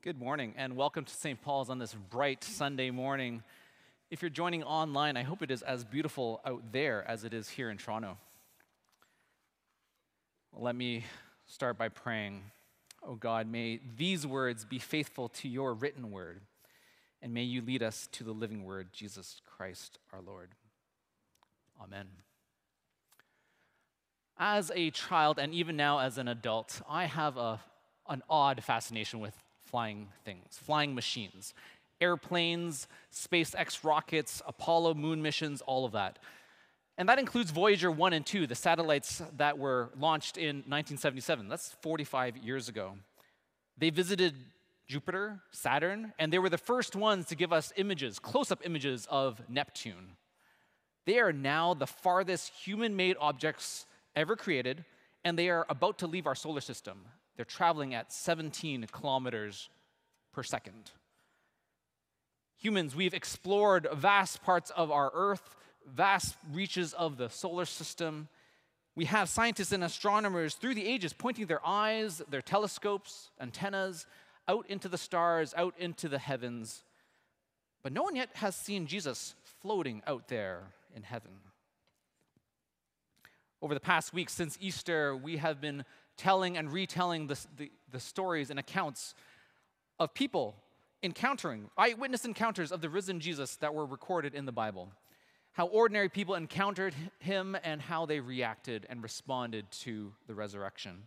Good morning, and welcome to St. Paul's on this bright Sunday morning. If you're joining online, I hope it is as beautiful out there as it is here in Toronto. Let me start by praying. Oh God, may these words be faithful to your written word, and may you lead us to the living word, Jesus Christ our Lord. Amen. As a child, and even now as an adult, I have a, an odd fascination with flying things, flying machines, airplanes, SpaceX rockets, Apollo moon missions, all of that. And that includes Voyager 1 and 2, the satellites that were launched in 1977. That's 45 years ago. They visited Jupiter, Saturn, and they were the first ones to give us images, close up images of Neptune. They are now the farthest human made objects ever created, and they are about to leave our solar system. They're traveling at 17 kilometers per second. Humans, we've explored vast parts of our Earth, vast reaches of the solar system. We have scientists and astronomers through the ages pointing their eyes, their telescopes, antennas out into the stars, out into the heavens. But no one yet has seen Jesus floating out there in heaven. Over the past week since Easter, we have been telling and retelling the, the, the stories and accounts of people encountering, eyewitness encounters of the risen Jesus that were recorded in the Bible. How ordinary people encountered him and how they reacted and responded to the resurrection.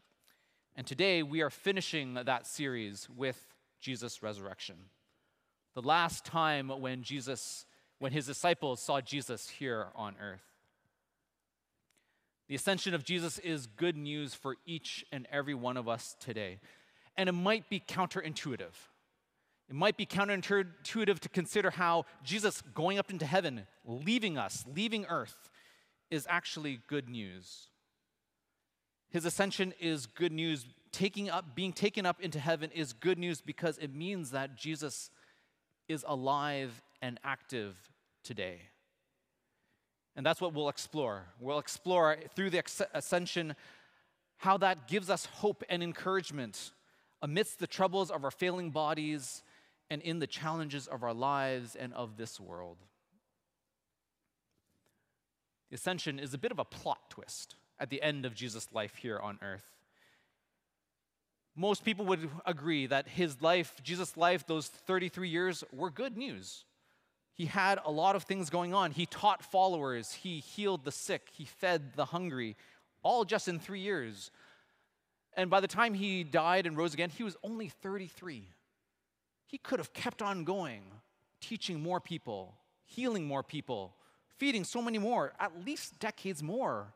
And today we are finishing that series with Jesus' resurrection. The last time when Jesus, when his disciples saw Jesus here on earth. The ascension of Jesus is good news for each and every one of us today. And it might be counterintuitive. It might be counterintuitive to consider how Jesus going up into heaven, leaving us, leaving earth, is actually good news. His ascension is good news. Taking up, being taken up into heaven is good news because it means that Jesus is alive and active today. And that's what we'll explore. We'll explore through the ascension how that gives us hope and encouragement amidst the troubles of our failing bodies and in the challenges of our lives and of this world. The ascension is a bit of a plot twist at the end of Jesus' life here on earth. Most people would agree that his life, Jesus' life, those 33 years, were good news. He had a lot of things going on. He taught followers, he healed the sick, he fed the hungry, all just in three years. And by the time he died and rose again, he was only 33. He could have kept on going, teaching more people, healing more people, feeding so many more, at least decades more.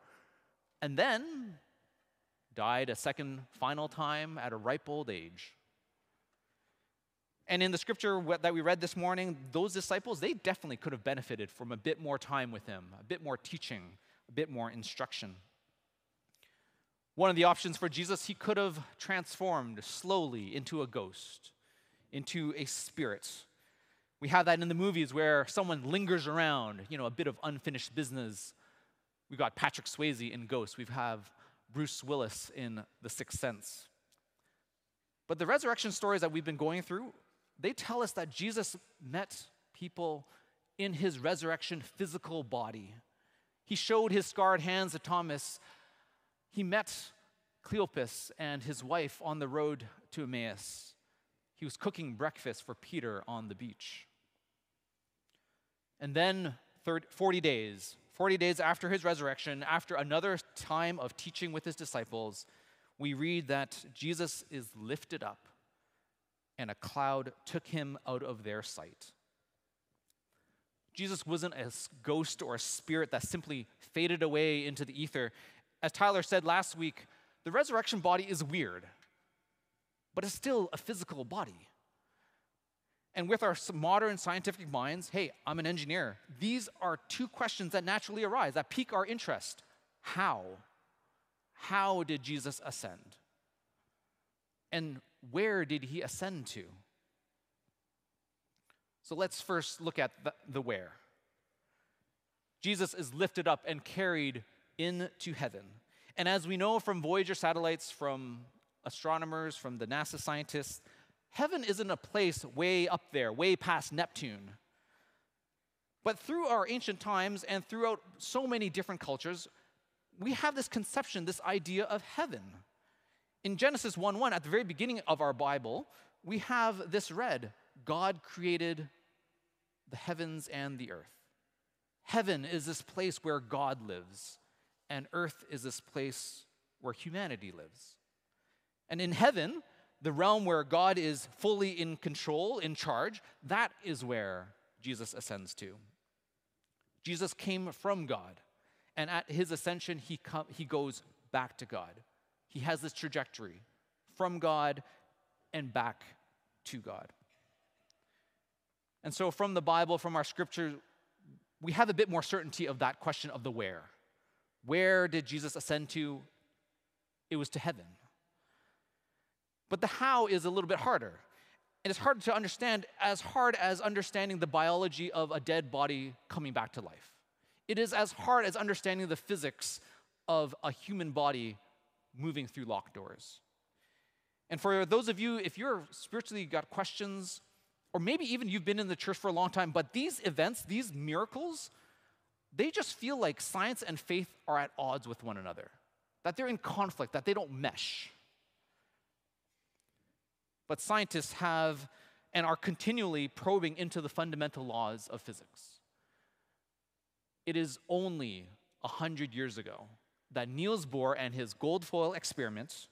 And then died a second, final time at a ripe old age. And in the scripture that we read this morning, those disciples, they definitely could have benefited from a bit more time with him, a bit more teaching, a bit more instruction. One of the options for Jesus, he could have transformed slowly into a ghost, into a spirit. We have that in the movies where someone lingers around, you know, a bit of unfinished business. We've got Patrick Swayze in Ghost. We have Bruce Willis in The Sixth Sense. But the resurrection stories that we've been going through they tell us that Jesus met people in his resurrection physical body. He showed his scarred hands to Thomas. He met Cleopas and his wife on the road to Emmaus. He was cooking breakfast for Peter on the beach. And then 30, 40 days, 40 days after his resurrection, after another time of teaching with his disciples, we read that Jesus is lifted up and a cloud took him out of their sight. Jesus wasn't a ghost or a spirit that simply faded away into the ether. As Tyler said last week, the resurrection body is weird, but it's still a physical body. And with our modern scientific minds, hey, I'm an engineer. These are two questions that naturally arise, that pique our interest. How? How did Jesus ascend? And where did he ascend to? So let's first look at the, the where. Jesus is lifted up and carried into heaven. And as we know from Voyager satellites, from astronomers, from the NASA scientists, Heaven isn't a place way up there, way past Neptune. But through our ancient times and throughout so many different cultures, we have this conception, this idea of heaven. In Genesis 1 1, at the very beginning of our Bible, we have this read God created the heavens and the earth. Heaven is this place where God lives, and earth is this place where humanity lives. And in heaven, the realm where God is fully in control, in charge, that is where Jesus ascends to. Jesus came from God, and at his ascension, he, com- he goes back to God. He has this trajectory from God and back to God. And so, from the Bible, from our scripture, we have a bit more certainty of that question of the where. Where did Jesus ascend to? It was to heaven. But the how is a little bit harder. And it's hard to understand, as hard as understanding the biology of a dead body coming back to life. It is as hard as understanding the physics of a human body moving through locked doors. And for those of you, if you're spiritually got questions, or maybe even you've been in the church for a long time, but these events, these miracles, they just feel like science and faith are at odds with one another, that they're in conflict, that they don't mesh. But scientists have and are continually probing into the fundamental laws of physics. It is only 100 years ago that Niels Bohr and his gold foil experiments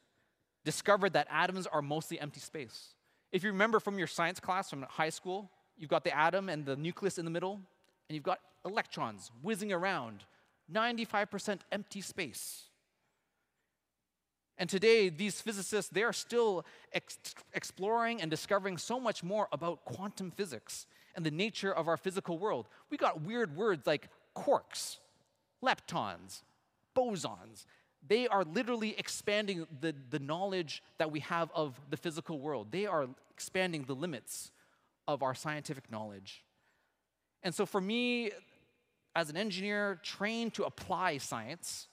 discovered that atoms are mostly empty space. If you remember from your science class from high school, you've got the atom and the nucleus in the middle, and you've got electrons whizzing around, 95% empty space. And today, these physicists, they are still ex- exploring and discovering so much more about quantum physics and the nature of our physical world. We got weird words like quarks, leptons, bosons. They are literally expanding the, the knowledge that we have of the physical world. They are expanding the limits of our scientific knowledge. And so, for me, as an engineer trained to apply science,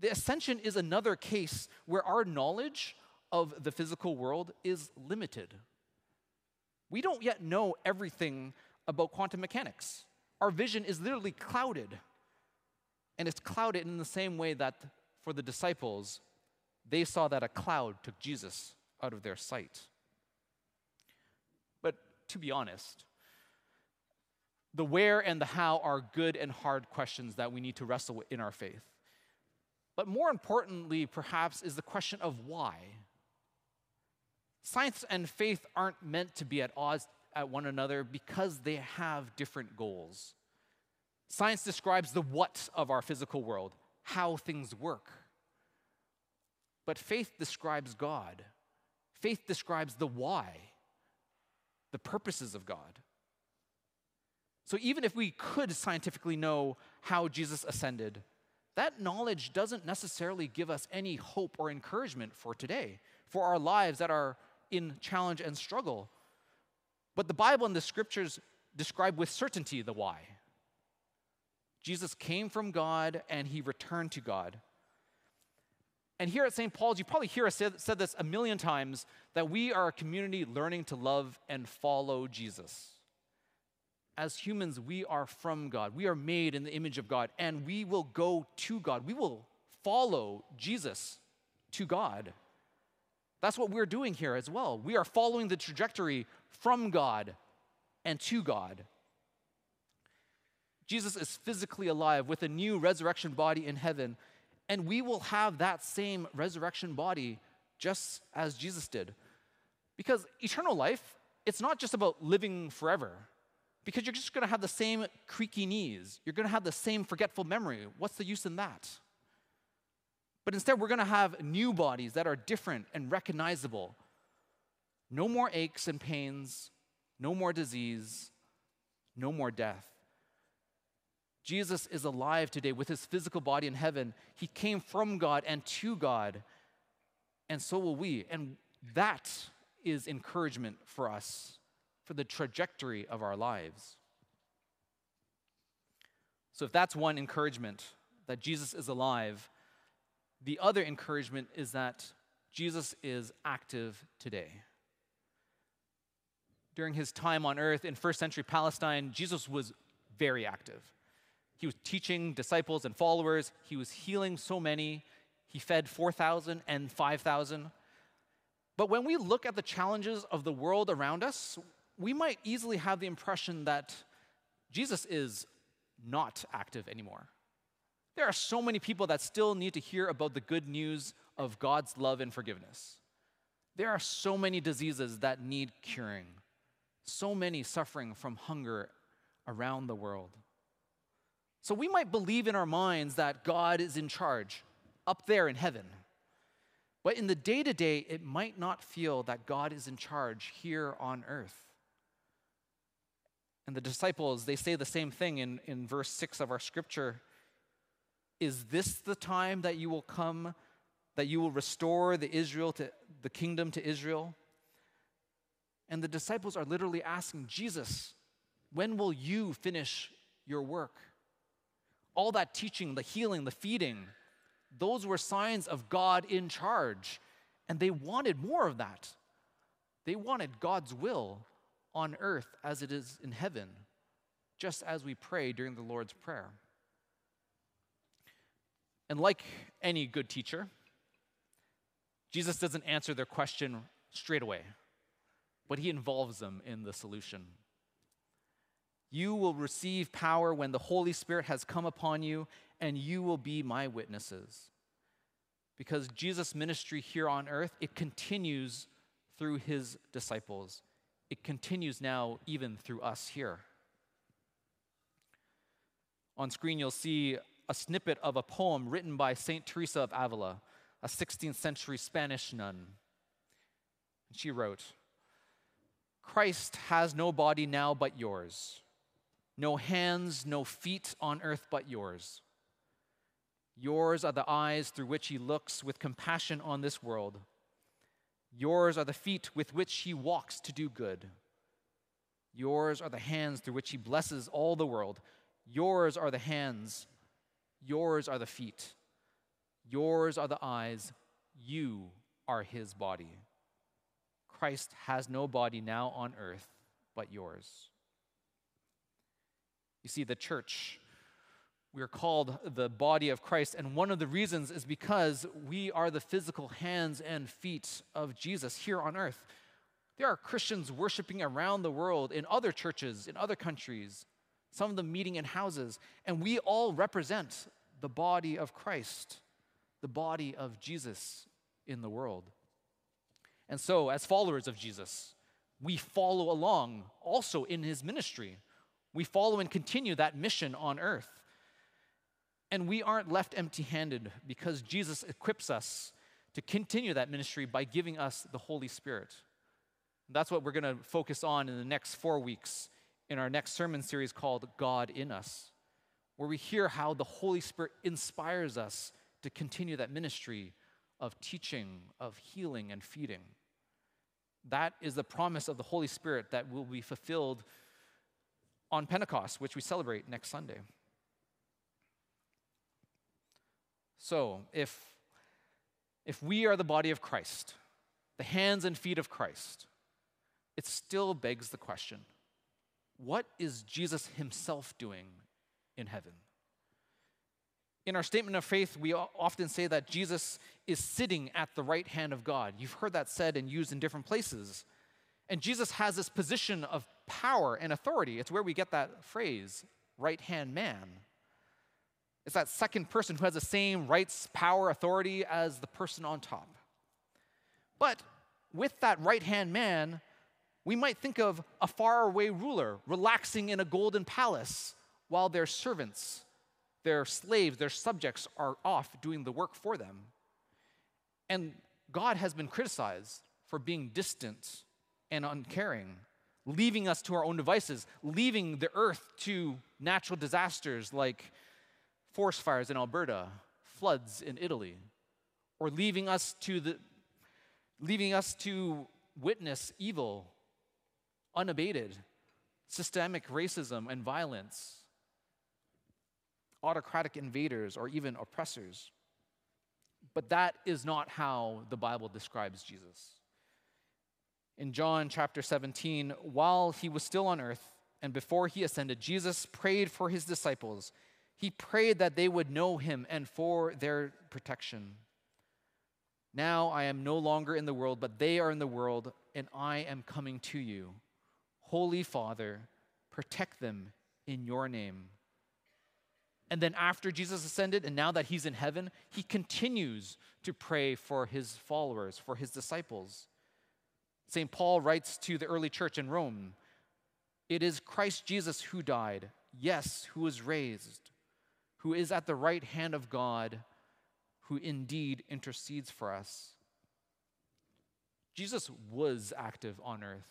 the ascension is another case where our knowledge of the physical world is limited. We don't yet know everything about quantum mechanics. Our vision is literally clouded. And it's clouded in the same way that for the disciples, they saw that a cloud took Jesus out of their sight. But to be honest, the where and the how are good and hard questions that we need to wrestle with in our faith. But more importantly, perhaps, is the question of why. Science and faith aren't meant to be at odds at one another because they have different goals. Science describes the what of our physical world, how things work. But faith describes God. Faith describes the why, the purposes of God. So even if we could scientifically know how Jesus ascended, that knowledge doesn't necessarily give us any hope or encouragement for today, for our lives that are in challenge and struggle. But the Bible and the scriptures describe with certainty the why. Jesus came from God and he returned to God. And here at St. Paul's, you probably hear us say, said this a million times that we are a community learning to love and follow Jesus as humans, we are from God. We are made in the image of God, and we will go to God. We will follow Jesus to God. That's what we're doing here as well. We are following the trajectory from God and to God. Jesus is physically alive with a new resurrection body in heaven, and we will have that same resurrection body just as Jesus did. Because eternal life, it's not just about living forever because you're just going to have the same creaky knees. You're going to have the same forgetful memory. What's the use in that? But instead, we're going to have new bodies that are different and recognizable. No more aches and pains, no more disease, no more death. Jesus is alive today with his physical body in heaven. He came from God and to God, and so will we. And that is encouragement for us for the trajectory of our lives. So, if that's one encouragement, that Jesus is alive, the other encouragement is that Jesus is active today. during his time on earth in first century Palestine, Jesus was very active. He was teaching disciples and followers, he was healing so many. He fed 4,000 and 5,000. But when we look at the challenges of the world around us, we might easily have the impression that Jesus is not active anymore. There are so many people that still need to hear about the good news of God's love and forgiveness. There are so many diseases that need curing, so many suffering from hunger around the world. So we might believe in our minds that God is in charge up there in heaven. But in the day to day, it might not feel that God is in charge here on earth. And the disciples, they say the same thing in, in verse 6 of our scripture. Is this the time that you will come, that you will restore the Israel to the kingdom to Israel? And the disciples are literally asking Jesus, when will you finish your work? All that teaching, the healing, the feeding, those were signs of God in charge. And they wanted more of that. They wanted God's will on earth as it is in heaven, just as we pray during the Lord's Prayer. And like any good teacher, Jesus doesn't answer their question straight away, but he involves them in the solution. You will receive power when the Holy Spirit has come upon you, and you will be my witnesses. Because Jesus' ministry here on earth, it continues through his disciples. It continues now even through us here. On screen, you'll see a snippet of a poem written by St. Teresa of Avila, a 16th century Spanish nun. She wrote, Christ has no body now but yours, no hands, no feet on earth but yours. Yours are the eyes through which he looks with compassion on this world. Yours are the feet with which he walks to do good. Yours are the hands through which he blesses all the world. Yours are the hands Yours are the feet. Yours are the eyes. You are his body. Christ has no body now on earth but yours. You see, the church, we are called the body of Christ, and one of the reasons is because we are the physical hands and feet of Jesus here on earth. There are Christians worshiping around the world in other churches, in other countries, some of them meeting in houses, and we all represent the body of Christ, the body of Jesus in the world. And so, as followers of Jesus, we follow along also in his ministry. We follow and continue that mission on earth. And we aren't left empty handed because Jesus equips us to continue that ministry by giving us the Holy Spirit. That's what we're going to focus on in the next four weeks in our next sermon series called God in Us, where we hear how the Holy Spirit inspires us to continue that ministry of teaching, of healing, and feeding. That is the promise of the Holy Spirit that will be fulfilled on Pentecost, which we celebrate next Sunday. So, if, if we are the body of Christ, the hands and feet of Christ, it still begs the question what is Jesus himself doing in heaven? In our statement of faith, we often say that Jesus is sitting at the right hand of God. You've heard that said and used in different places. And Jesus has this position of power and authority. It's where we get that phrase, right hand man. It's that second person who has the same rights, power, authority as the person on top. But with that right hand man, we might think of a faraway ruler relaxing in a golden palace while their servants, their slaves, their subjects are off doing the work for them. And God has been criticized for being distant and uncaring, leaving us to our own devices, leaving the earth to natural disasters like forest fires in Alberta, floods in Italy, or leaving us to the leaving us to witness evil unabated, systemic racism and violence, autocratic invaders, or even oppressors. But that is not how the Bible describes Jesus. In John chapter 17, while he was still on earth and before he ascended, Jesus prayed for his disciples. He prayed that they would know him and for their protection. Now I am no longer in the world, but they are in the world, and I am coming to you. Holy Father, protect them in your name. And then after Jesus ascended, and now that he's in heaven, he continues to pray for his followers, for his disciples. St. Paul writes to the early church in Rome It is Christ Jesus who died, yes, who was raised, who is at the right hand of God, who indeed intercedes for us. Jesus was active on earth,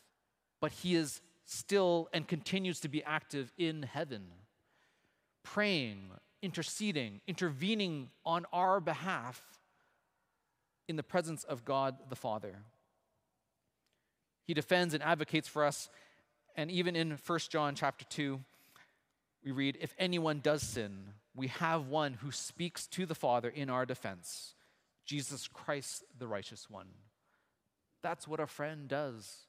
but he is still and continues to be active in heaven praying, interceding, intervening on our behalf in the presence of God the Father. He defends and advocates for us, and even in 1 John chapter 2, we read, If anyone does sin, we have one who speaks to the Father in our defense, Jesus Christ, the righteous one. That's what a friend does.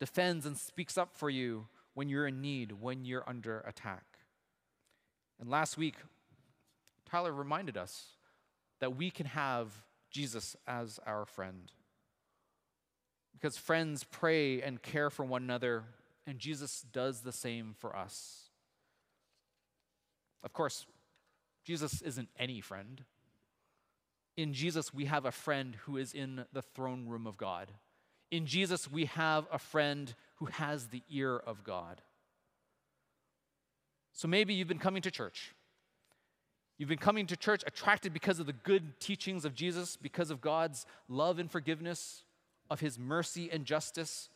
Defends and speaks up for you when you're in need, when you're under attack. And last week, Tyler reminded us that we can have Jesus as our friend. Because friends pray and care for one another, and Jesus does the same for us. Of course, Jesus isn't any friend. In Jesus, we have a friend who is in the throne room of God. In Jesus, we have a friend who has the ear of God. So maybe you've been coming to church. You've been coming to church attracted because of the good teachings of Jesus, because of God's love and forgiveness, of his mercy and justice.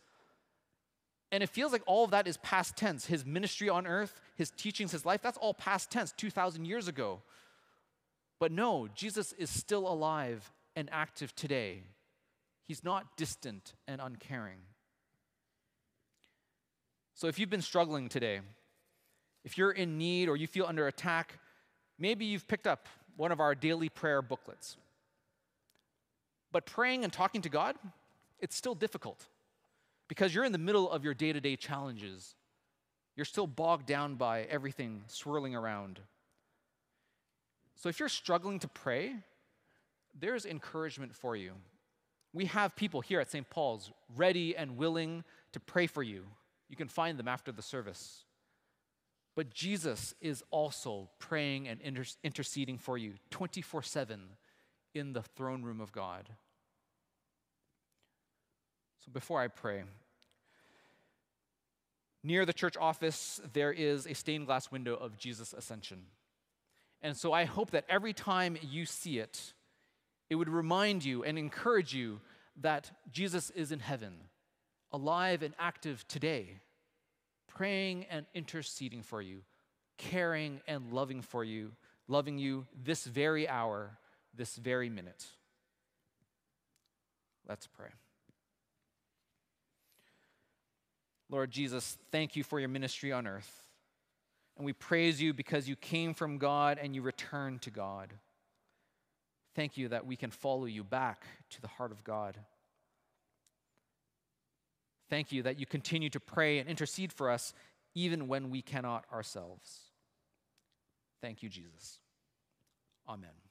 And it feels like all of that is past tense. His ministry on earth, his teachings, his life, that's all past tense, 2,000 years ago. But no, Jesus is still alive and active today. He's not distant and uncaring. So if you've been struggling today, if you're in need or you feel under attack, maybe you've picked up one of our daily prayer booklets. But praying and talking to God, it's still difficult because you're in the middle of your day to day challenges. You're still bogged down by everything swirling around. So if you're struggling to pray, there's encouragement for you. We have people here at St. Paul's ready and willing to pray for you. You can find them after the service. But Jesus is also praying and inter- interceding for you 24 7 in the throne room of God. So before I pray, near the church office, there is a stained glass window of Jesus' ascension. And so I hope that every time you see it, it would remind you and encourage you that Jesus is in heaven, alive and active today praying and interceding for you, caring and loving for you, loving you this very hour, this very minute. Let's pray. Lord Jesus, thank you for your ministry on earth. And we praise you because you came from God and you returned to God. Thank you that we can follow you back to the heart of God. Thank you that you continue to pray and intercede for us even when we cannot ourselves. Thank you, Jesus. Amen.